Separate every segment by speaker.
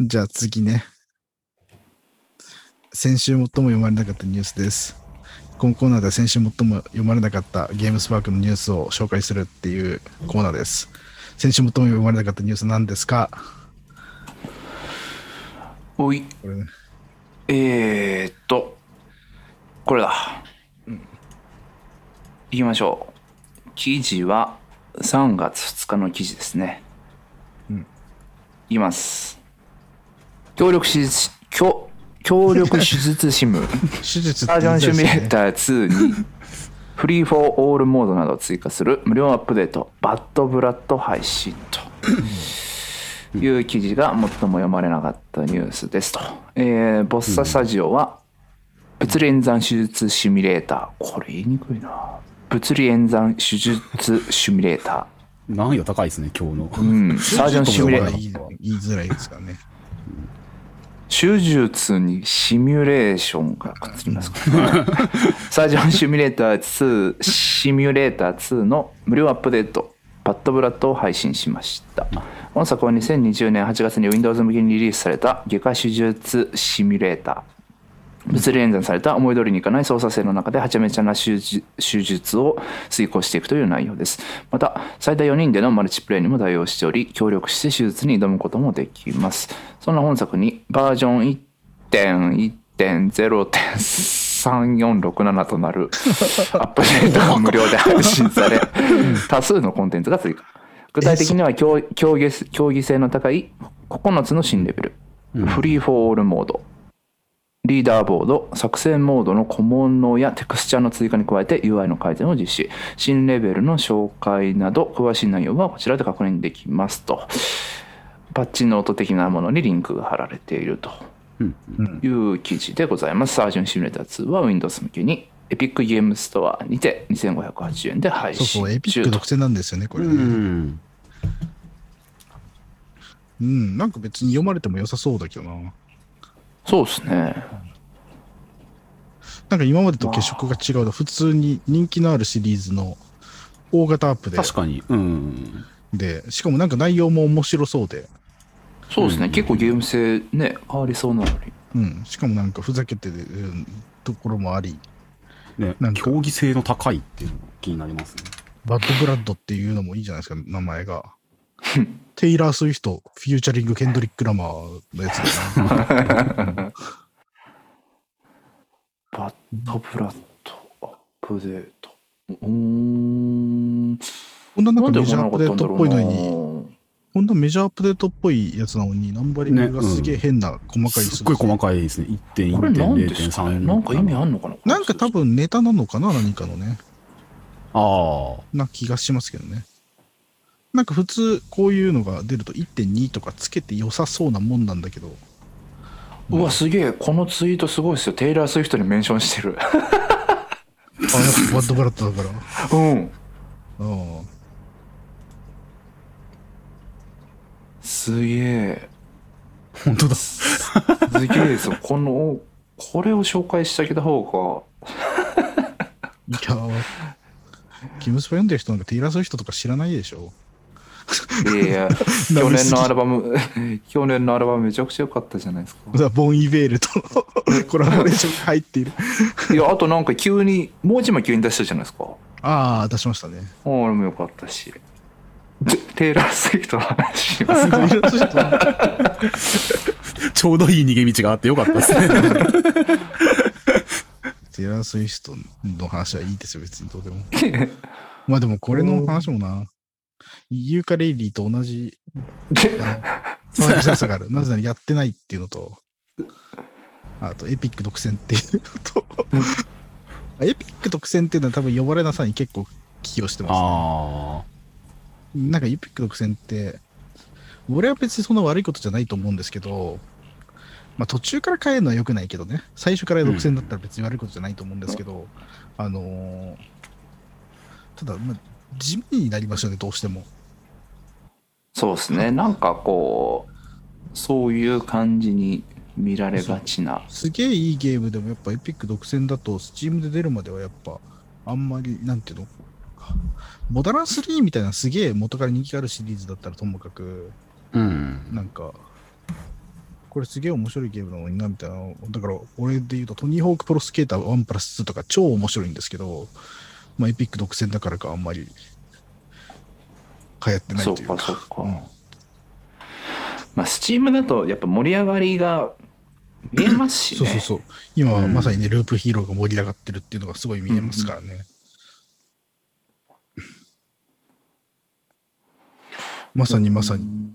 Speaker 1: じゃあ次ね。先週最も読まれなかったニュースです。このコーナーでは先週最も読まれなかったゲームスパークのニュースを紹介するっていうコーナーです。先週最も読まれなかったニュース何ですか？
Speaker 2: おい、
Speaker 1: これね。
Speaker 2: えー、っと、これだ。いきましょう。記事は3月2日の記事ですね。
Speaker 1: うん
Speaker 2: いきます。協力手術、協協力手術シム。
Speaker 1: 手術
Speaker 2: バージョンシミュレー
Speaker 1: ー
Speaker 2: ター2にフリーフォーオールモードなどを追加する無料アップデートバッドブラッド配信という記事が最も読まれなかったニュースですと、えーボッサスタジオは物理演算手術シミュレーター。これ言いにくいな。物理演算手術シミュレータ
Speaker 3: 難易度高いですね、今日の。
Speaker 2: ーうん サージョンシミュレーター。
Speaker 1: 言い言いづらいですからね。
Speaker 2: 手術にシミュレーションがくっつきますか？ら、サージョンシミュレーター2シミュレーター2の無料アップデートパッドブラッドを配信しました。本作は2020年8月に Windows 向けにリリースされた外科手術シミュレーター。物理演算された思い通りにいかない操作性の中ではちゃめちゃな手術手術を遂行していくという内容です。また最大4人でのマルチプレイにも対応しており協力して手術に挑むこともできます。そんな本作にバージョン1.1.0.3467となるアップデートが無料で配信され 多数のコンテンツが追加。具体的には競競技競技性の高い9つの新レベル、フリーフォーオールモードリーダーボード、作戦モードの小物やテクスチャーの追加に加えて UI の改善を実施。新レベルの紹介など詳しい内容はこちらで確認できますと。パッチノート的なものにリンクが貼られていると
Speaker 3: うん
Speaker 2: いう記事でございます。サージョンシミュレーター2は Windows 向けにエピックゲームストアにて2580円で配信中
Speaker 1: そうそう、エピック独占なんですよね、これ
Speaker 3: う
Speaker 1: ね。
Speaker 3: ん。
Speaker 1: うん、なんか別に読まれても良さそうだけどな。
Speaker 2: そうですね。
Speaker 1: なんか今までと毛色が違うの普通に人気のあるシリーズの大型アップで、
Speaker 3: 確かに。うん。
Speaker 1: で、しかもなんか内容も面白そうで、
Speaker 2: そうですね。結構ゲーム性ね、変わりそうなのに。
Speaker 1: うん、しかもなんかふざけてるうんところもあり、
Speaker 3: ね
Speaker 1: なん、か
Speaker 3: 競技性の高いっていうのが気になりますね。
Speaker 1: Bad Blood っていうのもいいじゃないですか、名前が。テイラー・スウィフト、フィーチャリング・ケンドリック・ラマーのやつだな。
Speaker 2: バッドブラッドアップデート。うーん。
Speaker 1: こんななんかメジャーアップデートっぽいのに、
Speaker 2: に。
Speaker 1: こんなメジャーアップデートっぽいやつなのに、ナンバリングがすげえ変な細かい
Speaker 3: すっごい細かいですね。1.1.0.3。
Speaker 2: これなんですかね？なんか意味あんのかな？
Speaker 1: なんか多分ネタなのかな？何かのね。
Speaker 3: ああ。
Speaker 1: な気がしますけどね。なんか普通こういうのが出ると1.2とかつけて良さそうなもんなんだけど、
Speaker 2: うわ、すげえ。このツイートすごいですよ。テイラー・スウィフトにメンションしてる。
Speaker 1: あ、やっぱバッドブラッドだから。
Speaker 2: うん。
Speaker 1: うん。
Speaker 2: すげえ。
Speaker 3: 本当だ。
Speaker 2: すげえですよ。この、これを紹介してあげた方
Speaker 1: いやー、キムスパ読んでる人なんかテイラー・スウィフトとか知らないでしょ。
Speaker 2: が。いやいや、去年のアルバム、去年のアルバムめちゃくちゃ良かったじゃないですか。
Speaker 1: ボン・イベールと コラボレーションが入っている。
Speaker 2: いや、あとなんか急に、もう一枚急に出したじゃないですか。
Speaker 1: ああ、出しましたね。
Speaker 2: あ俺も良かったし。テテイラー・スウィフトの話します
Speaker 1: テイラー・スウィフト
Speaker 3: ちょうどいい逃げ道があってよかったですね。
Speaker 1: テイラー・スウィフトの話はいいですよ、別にどうでも。まあでもこれの話もな、ユーカレイリーと同じ。騒ぎささがある。なぜならやってないっていうのと、あとエピック独占っていうのと、エピック独占っていうのは多分呼ばれなさに結構寄与してます、ね。なんかエピック独占って、俺は別にそんな悪いことじゃないと思うんですけど、まあ途中から変えるのは良くないけどね、最初から独占だったら別に悪いことじゃないと思うんですけど、あのーただ、まあ、地味になりますよね、どうしても。
Speaker 2: そうですね。なんかこう、そういう感じに見られがちな。
Speaker 1: すげえいいゲームでもやっぱエピック独占だと、スチームで出るまではやっぱ、あんまり、なんていうの、モダラン3みたいなすげえ元から人気があるシリーズだったらともかく、
Speaker 3: うん。
Speaker 1: なんか、これすげえ面白いゲームなのにな、みたいな。だから、俺で言うと、トニーホークプロスケーター1プラス2とか超面白いんですけど、まあ、エピック独占だからか、あんまり流行ってない
Speaker 2: そう
Speaker 1: というか。
Speaker 2: かそうか、
Speaker 1: うん。
Speaker 2: まあスチームだとやっぱ盛り上がりが見えますしね。
Speaker 1: そうそうそう。今は
Speaker 2: うん。
Speaker 1: まさにね、ループヒーローが盛り上がってるっていうのがすごい見えますからね。まさにまさに。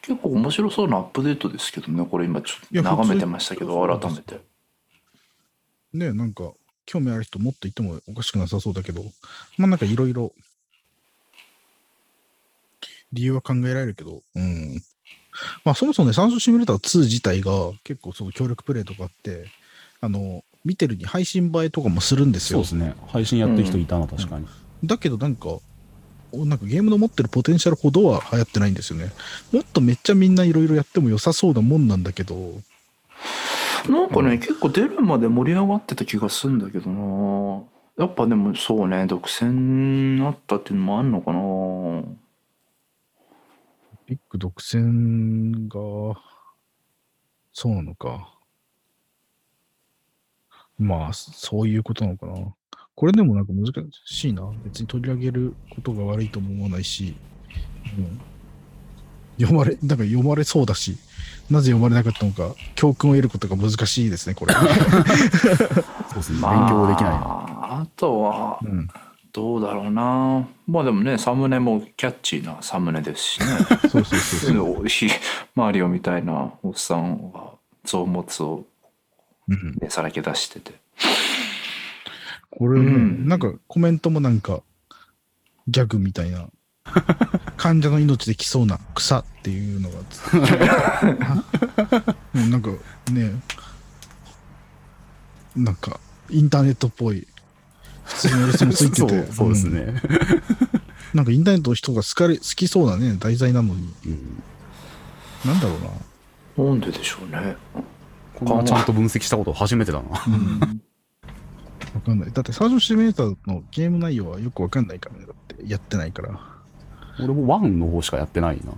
Speaker 2: 結構面白そうなアップデートですけどね。これ今ちょっと眺めてましたけど改めて
Speaker 1: ね、なんか、興味ある人もっといてもおかしくなさそうだけど、まあなんかいろいろ、理由は考えられるけど、うん。まあそもそもね、酸素シミュレーター2自体が結構その協力プレイとかあって、あの、見てるに配信映えとかもするんですよ
Speaker 3: そうで。すね。配信やってる人いたな、確かに。
Speaker 1: だけどなんか、おなんかゲームの持ってるポテンシャルほどは流行ってないんですよね。もっとめっちゃみんないろいろやっても良さそうなもんなんだけど、
Speaker 2: なんかね、結構出るまで盛り上がってた気がするんだけどなやっぱでもそうね独占になったっていうのもあんのかな
Speaker 1: ビッグ独占が、そうなのか。まあ、そういうことなのかな。これでもなんか難しいな。別に取り上げることが悪いとも思わないし、うん、読まれ、なんか読まれそうだし、なぜ読まれなかったのか、教訓を得ることが難しいですね、これ。
Speaker 3: そうですね。勉強できない
Speaker 2: あ、あとは
Speaker 1: うん、
Speaker 2: どうだろうな。まあでもねサムネもキャッチーなサムネですしね。
Speaker 1: そうそうそうそう。
Speaker 2: マリオみたいなおっさんが臓物を
Speaker 1: うん、
Speaker 2: ねさらけ出してて。
Speaker 1: これね、
Speaker 2: うん。
Speaker 1: なんかコメントもなんか、ギャグみたいな、患者の命で来そうな草っていうのが なんかね、なんか、インターネットっぽい、普通のやつもついてて、
Speaker 3: そうそうです
Speaker 1: ん
Speaker 3: ね。
Speaker 1: なんかインターネットの人が好かれ好きそうなね、題材なのに、
Speaker 3: うん
Speaker 1: なんだろうな。
Speaker 2: なんででしょうね
Speaker 3: こんなちゃんと分析したこと初めてだな。
Speaker 1: わかんない。だって、サージョンシミュレーターのゲーム内容はよくわかんないからね。だって、やってないから。
Speaker 3: 俺もワンの方しかやってないな。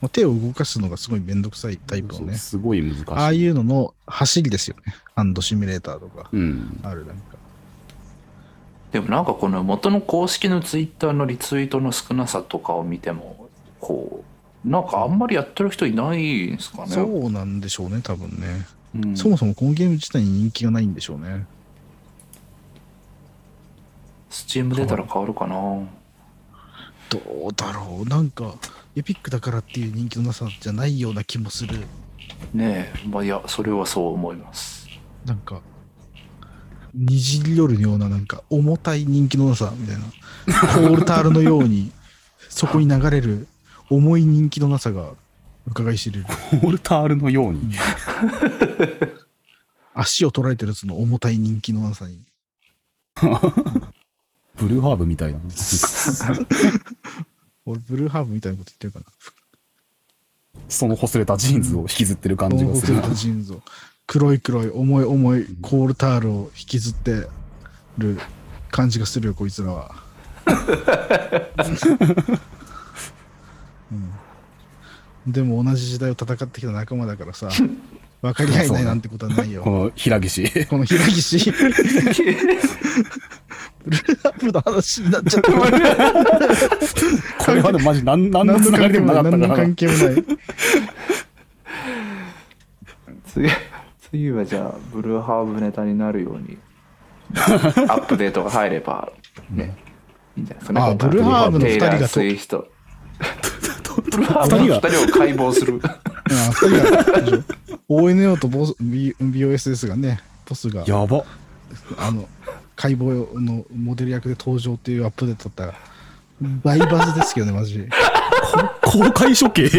Speaker 1: まあ手を動かすのがすごいめんどくさいタイプのね。
Speaker 3: すごい難しい。
Speaker 1: ああいうのの走りですよね。ハンドシミュレーターとか。
Speaker 3: うん。
Speaker 1: あるなんか。
Speaker 2: でもなんかこの元の公式のツイッターのリツイートの少なさとかを見てもこうなんかあんまりやってる人いないんですかね
Speaker 1: そうなんでしょうね、多分ね。
Speaker 2: うん
Speaker 1: そもそもこのゲーム自体に人気がないんでしょうね。
Speaker 2: スチーム出たら変わるかな
Speaker 1: どうだろう。なんか、エピックだからっていう人気のなさじゃないような気もする。
Speaker 2: ねえまあいやそれはそう思います
Speaker 1: なんか、にじり寄るようななんか重たい人気のなさみたいな。コールタールのように、そこに流れる重い人気のなさが伺い知れる。
Speaker 3: コールタールのように。
Speaker 1: 足を取られてるその重たい人気のなさに。
Speaker 3: ブルーハーブみたいな。
Speaker 1: 俺、ブルーハーブみたいなこと言ってるかな。
Speaker 3: その擦れたジーンズを引きずってる感じがするな。
Speaker 1: ジーンズを黒い黒い重い重いコールタールを引きずってる感じがするよこいつらは、うん、でも同じ時代を戦ってきた仲間だからさ分かり合えないなんてことはないよ
Speaker 3: この平岸。
Speaker 1: この平岸ブ ルーハーブの話になっちゃった。
Speaker 3: これはでもマジ何何のつながりでもなかったから。
Speaker 1: 何の関。係もない。
Speaker 2: 次次はじゃあブルーハーブネタになるようにアップデートが入ればねいいんじゃないですかね。
Speaker 1: あブルーハーブの二人がと
Speaker 2: テイラースウィフトブルーハーブの
Speaker 3: 二人が
Speaker 2: 二人を解剖する。
Speaker 1: あ二人が ONO とボス B- BOSS がねボスが
Speaker 3: やば。
Speaker 1: あの解剖のモデル役で登場っていうアップデートだったら大バズですけどねマジ。
Speaker 3: 公開処刑？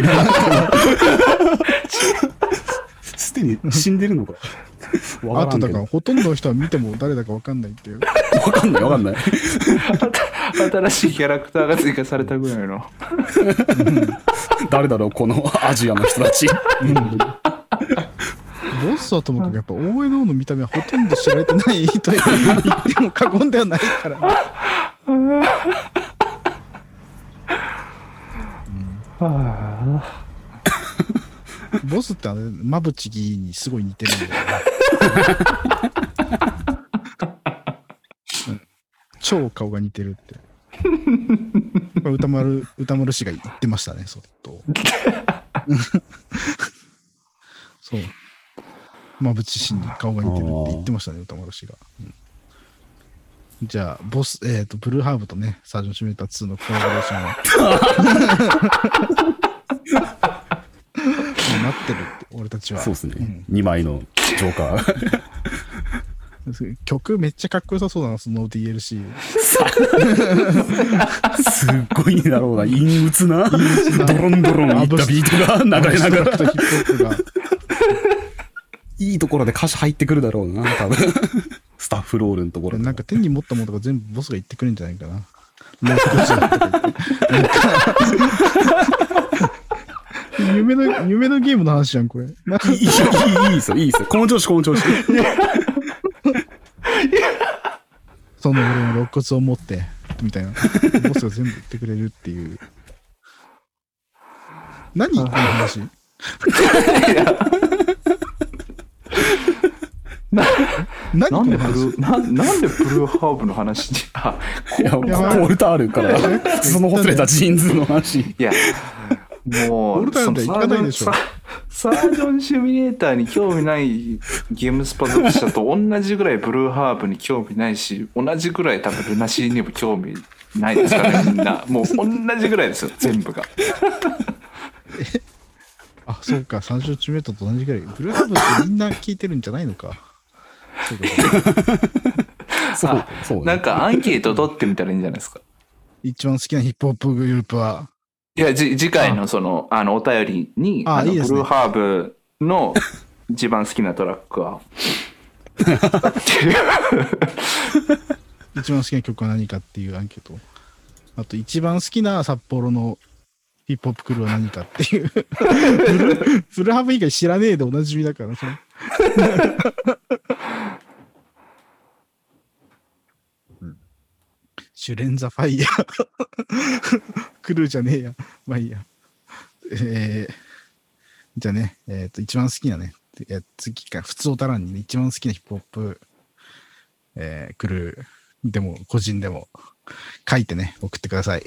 Speaker 3: すでに死んでるのか？わ
Speaker 1: あとだ
Speaker 3: から
Speaker 1: ほとんどの人は見ても誰だか分かんないっていう。
Speaker 3: わかんないわかんない。
Speaker 2: 新しいキャラクターが追加されたぐらいの。
Speaker 3: 誰だろう、このアジアの人たち。
Speaker 1: ボスはともかくやっぱ ONO の見た目はほとんど知られてないと言っても過言ではないから、
Speaker 2: あは
Speaker 1: ボスってあれ、まぶちぎにすごい似てるんだよね。うん超顔が似てるって。歌丸、歌丸氏が言ってましたね、そっと。そう。まぶち氏に顔が似てるって言ってましたね、歌丸氏が。うんじゃあ、ボス、えっ、と、ブルーハーブとね、サージョンシミュレーター2のコラボレーションは。なってるって、俺たちは。
Speaker 3: そうですね
Speaker 1: ん。
Speaker 3: 2枚のジョーカー。
Speaker 1: 曲めっちゃかっこよさそうだな、その DLC。
Speaker 3: すっごいだろうな。陰鬱な、ドロンドロンいったビートが流れながら。
Speaker 1: ヒップホップが。
Speaker 3: いいところで歌詞入ってくるだろうな、多分。スタッフロールのところで。
Speaker 1: なんか手に持ったものとか全部ボスが言ってくれるんじゃないかな。ローストジャーとか言ってなんか夢の、夢のゲームの話じゃん、これ。
Speaker 3: いい、いい、いいですよ、いいですよ。この調子、この調子。
Speaker 1: その俺の肋骨を持って、みたいな。ボスが全部言ってくれるっていう。何？この話 何こ
Speaker 2: なんでブルーななんでブルーハーブの話？に あ
Speaker 3: いや、ポールタールから、そのほつれたジーンズの話。
Speaker 2: いやもう
Speaker 1: オルタナで行かないでしょ。
Speaker 2: そのサーサージョンシミュレーターに興味ないゲームスパ読者と同じぐらいブルーハーブに興味ないし同じぐらい多分ルナシーにも興味ないですからねみんな。もう同じぐらいですよ。全部が。
Speaker 1: あ、そうか、三十チメートと同じぐらい。ブルーハーブってみんな聞いてるんじゃないのか。そうかそうか
Speaker 3: そう、そう、
Speaker 2: なんかアンケート取ってみたらいいんじゃないですか。
Speaker 1: 一番好きなヒップホップグループは、
Speaker 2: いやじ次回のそのあのお便りにあの
Speaker 1: あいいですね。
Speaker 2: ブルーハーブの一番好きなトラックは？
Speaker 1: 一番好きな曲は何かっていうアンケート。あと、一番好きな札幌のヒップホップクルーは何かっていう。ブルーハーブ以外知らねえでおなじみだから、それ。うんシュレンザファイヤー。クルーじゃねえや。まあいいや。えー、じゃあね、えっ、と、一番好きなね、えー次か、普通おたらんにね、一番好きなヒップホップ、えー、クルーでも、個人でも、書いてね、送ってください。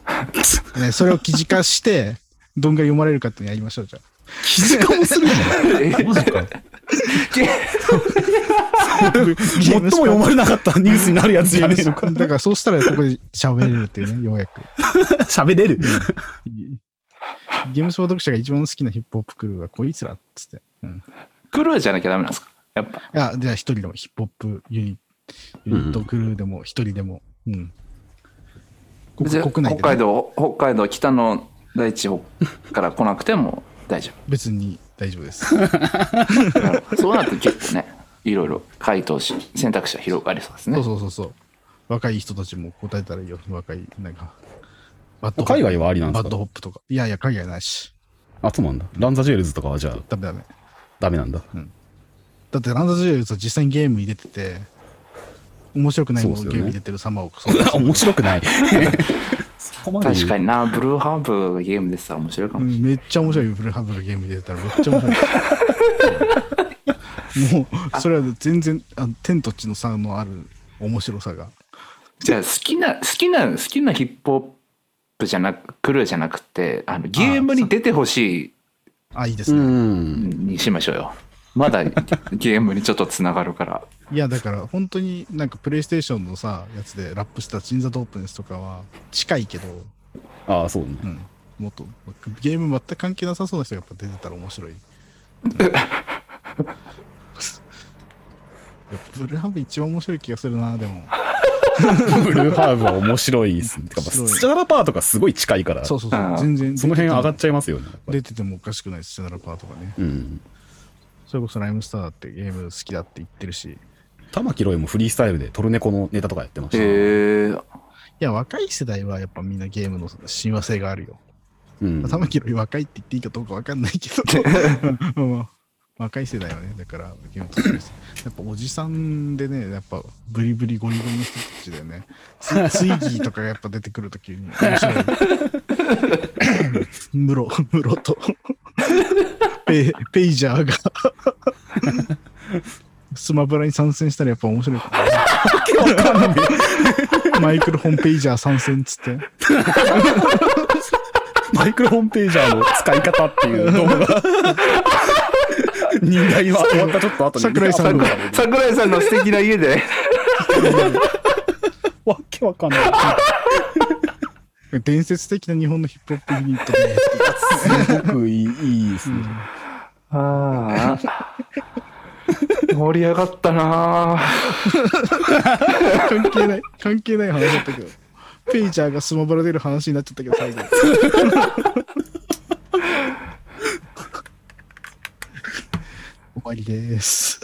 Speaker 1: ね、それを記事化して、どんぐらい読まれるかっていうのやりましょう、じゃあ。
Speaker 3: 記事化もするんだ。マジか？最も読まれなかったニュースになるやつじゃねえのか。
Speaker 1: だからそうしたらここで喋れるっていうね、ようやく。
Speaker 3: 喋れる。
Speaker 1: ゲームスポ読者が一番好きなヒップホップクルーはこいつらっつって。うん、
Speaker 2: クルーじゃなきゃダメなんですか？やっぱ
Speaker 1: いや、じゃあ一人でもヒップホップユニットクルーでも一人でも。うん。国
Speaker 2: 別に
Speaker 1: 国内で、ね、
Speaker 2: 北海道北海道北の大地から来なくても大丈
Speaker 1: 別に大丈夫です。
Speaker 2: 夫 そうなると結構ねいろいろ回答し選択肢は広がりそうですね
Speaker 1: そうそうそうそう。若い人たちも答えたらいいよ。若い、なんか。バッド
Speaker 3: 海外はありなんです
Speaker 1: バッド
Speaker 3: か
Speaker 1: ホップとか。いやいや、海外ないし。
Speaker 3: あ、そうなんだ。ランザジェールズとかはじゃあ
Speaker 1: ダメダメ。
Speaker 3: ダメなんだ。
Speaker 1: だってランダジュエルズは実際にゲームに出てて、面白くないもの
Speaker 3: ね
Speaker 1: ゲームに出てる様をそう
Speaker 3: 面白くない。そこまで
Speaker 2: 確かにな。ブルーハーブがゲームでしたら面白いかもし
Speaker 1: うんめっちゃ面白いよ、ブルーハーブがゲームに出てたらめっちゃ面白い。もう、それは全然、あ天と地の差のある面白さが。
Speaker 2: れないじゃあ好きな好きな好きなヒップホップじゃなくクルーじゃなくてあのゲームに出てほし
Speaker 1: あ、いいです
Speaker 3: う
Speaker 1: ね。
Speaker 2: にしましょうよまだゲームにちょっとつながるから
Speaker 1: いや、だから本当になんかプレイステーションのさ、やつでラップしたチンザドープネスとかは近いけど、
Speaker 3: ああ、そうね。
Speaker 1: うん、もっとゲーム全く関係なさそうな人がやっぱ出てたら面白い。い やブルーハーブ一番面白い気がするな、でも。
Speaker 3: ブルーハーブは面白いですね。スチャラパーとかすごい近いから、
Speaker 1: そうそうそう全然。
Speaker 3: その辺上がっちゃいますよね。
Speaker 1: 出ててもおかしくないです、チャナルパーとかね。
Speaker 3: うん。
Speaker 1: それこそライムスターだってゲーム好きだって言ってるし。い
Speaker 3: 玉木ロイもフリースタイルでトルネコのネタとかやってました。
Speaker 2: へえ
Speaker 1: や、若い世代はやっぱみんなゲームの親和性があるよ。
Speaker 3: うん。
Speaker 1: 玉木より若いって言っていいかどうかわかんないけど。うん若い世代はね、だから、ゲームやっぱおじさんでね、やっぱブリブリゴリゴリの人たちだよね。ツ ツイギーとかがやっぱ出てくるときに面白い。ムロ、ムロとペイペイジャーがスマブラに参戦したらやっぱ面白いからね。マイクロホンペイジャー参戦っつって。
Speaker 3: マイクロホームページャーの使い方っていう動画が。人代は終わったちょっと後に。
Speaker 1: 桜井さんの
Speaker 2: 桜井さんの素敵な家で
Speaker 3: わけわかんない。
Speaker 1: 伝説的な日本のヒップホップユニットで、
Speaker 3: すごくいいいいですね。
Speaker 2: あ あ盛り上がったな
Speaker 1: 関係ない、関係ない話だったけど、ペイジャーがスマブラ出る話になっちゃったけど、最後。終わりです。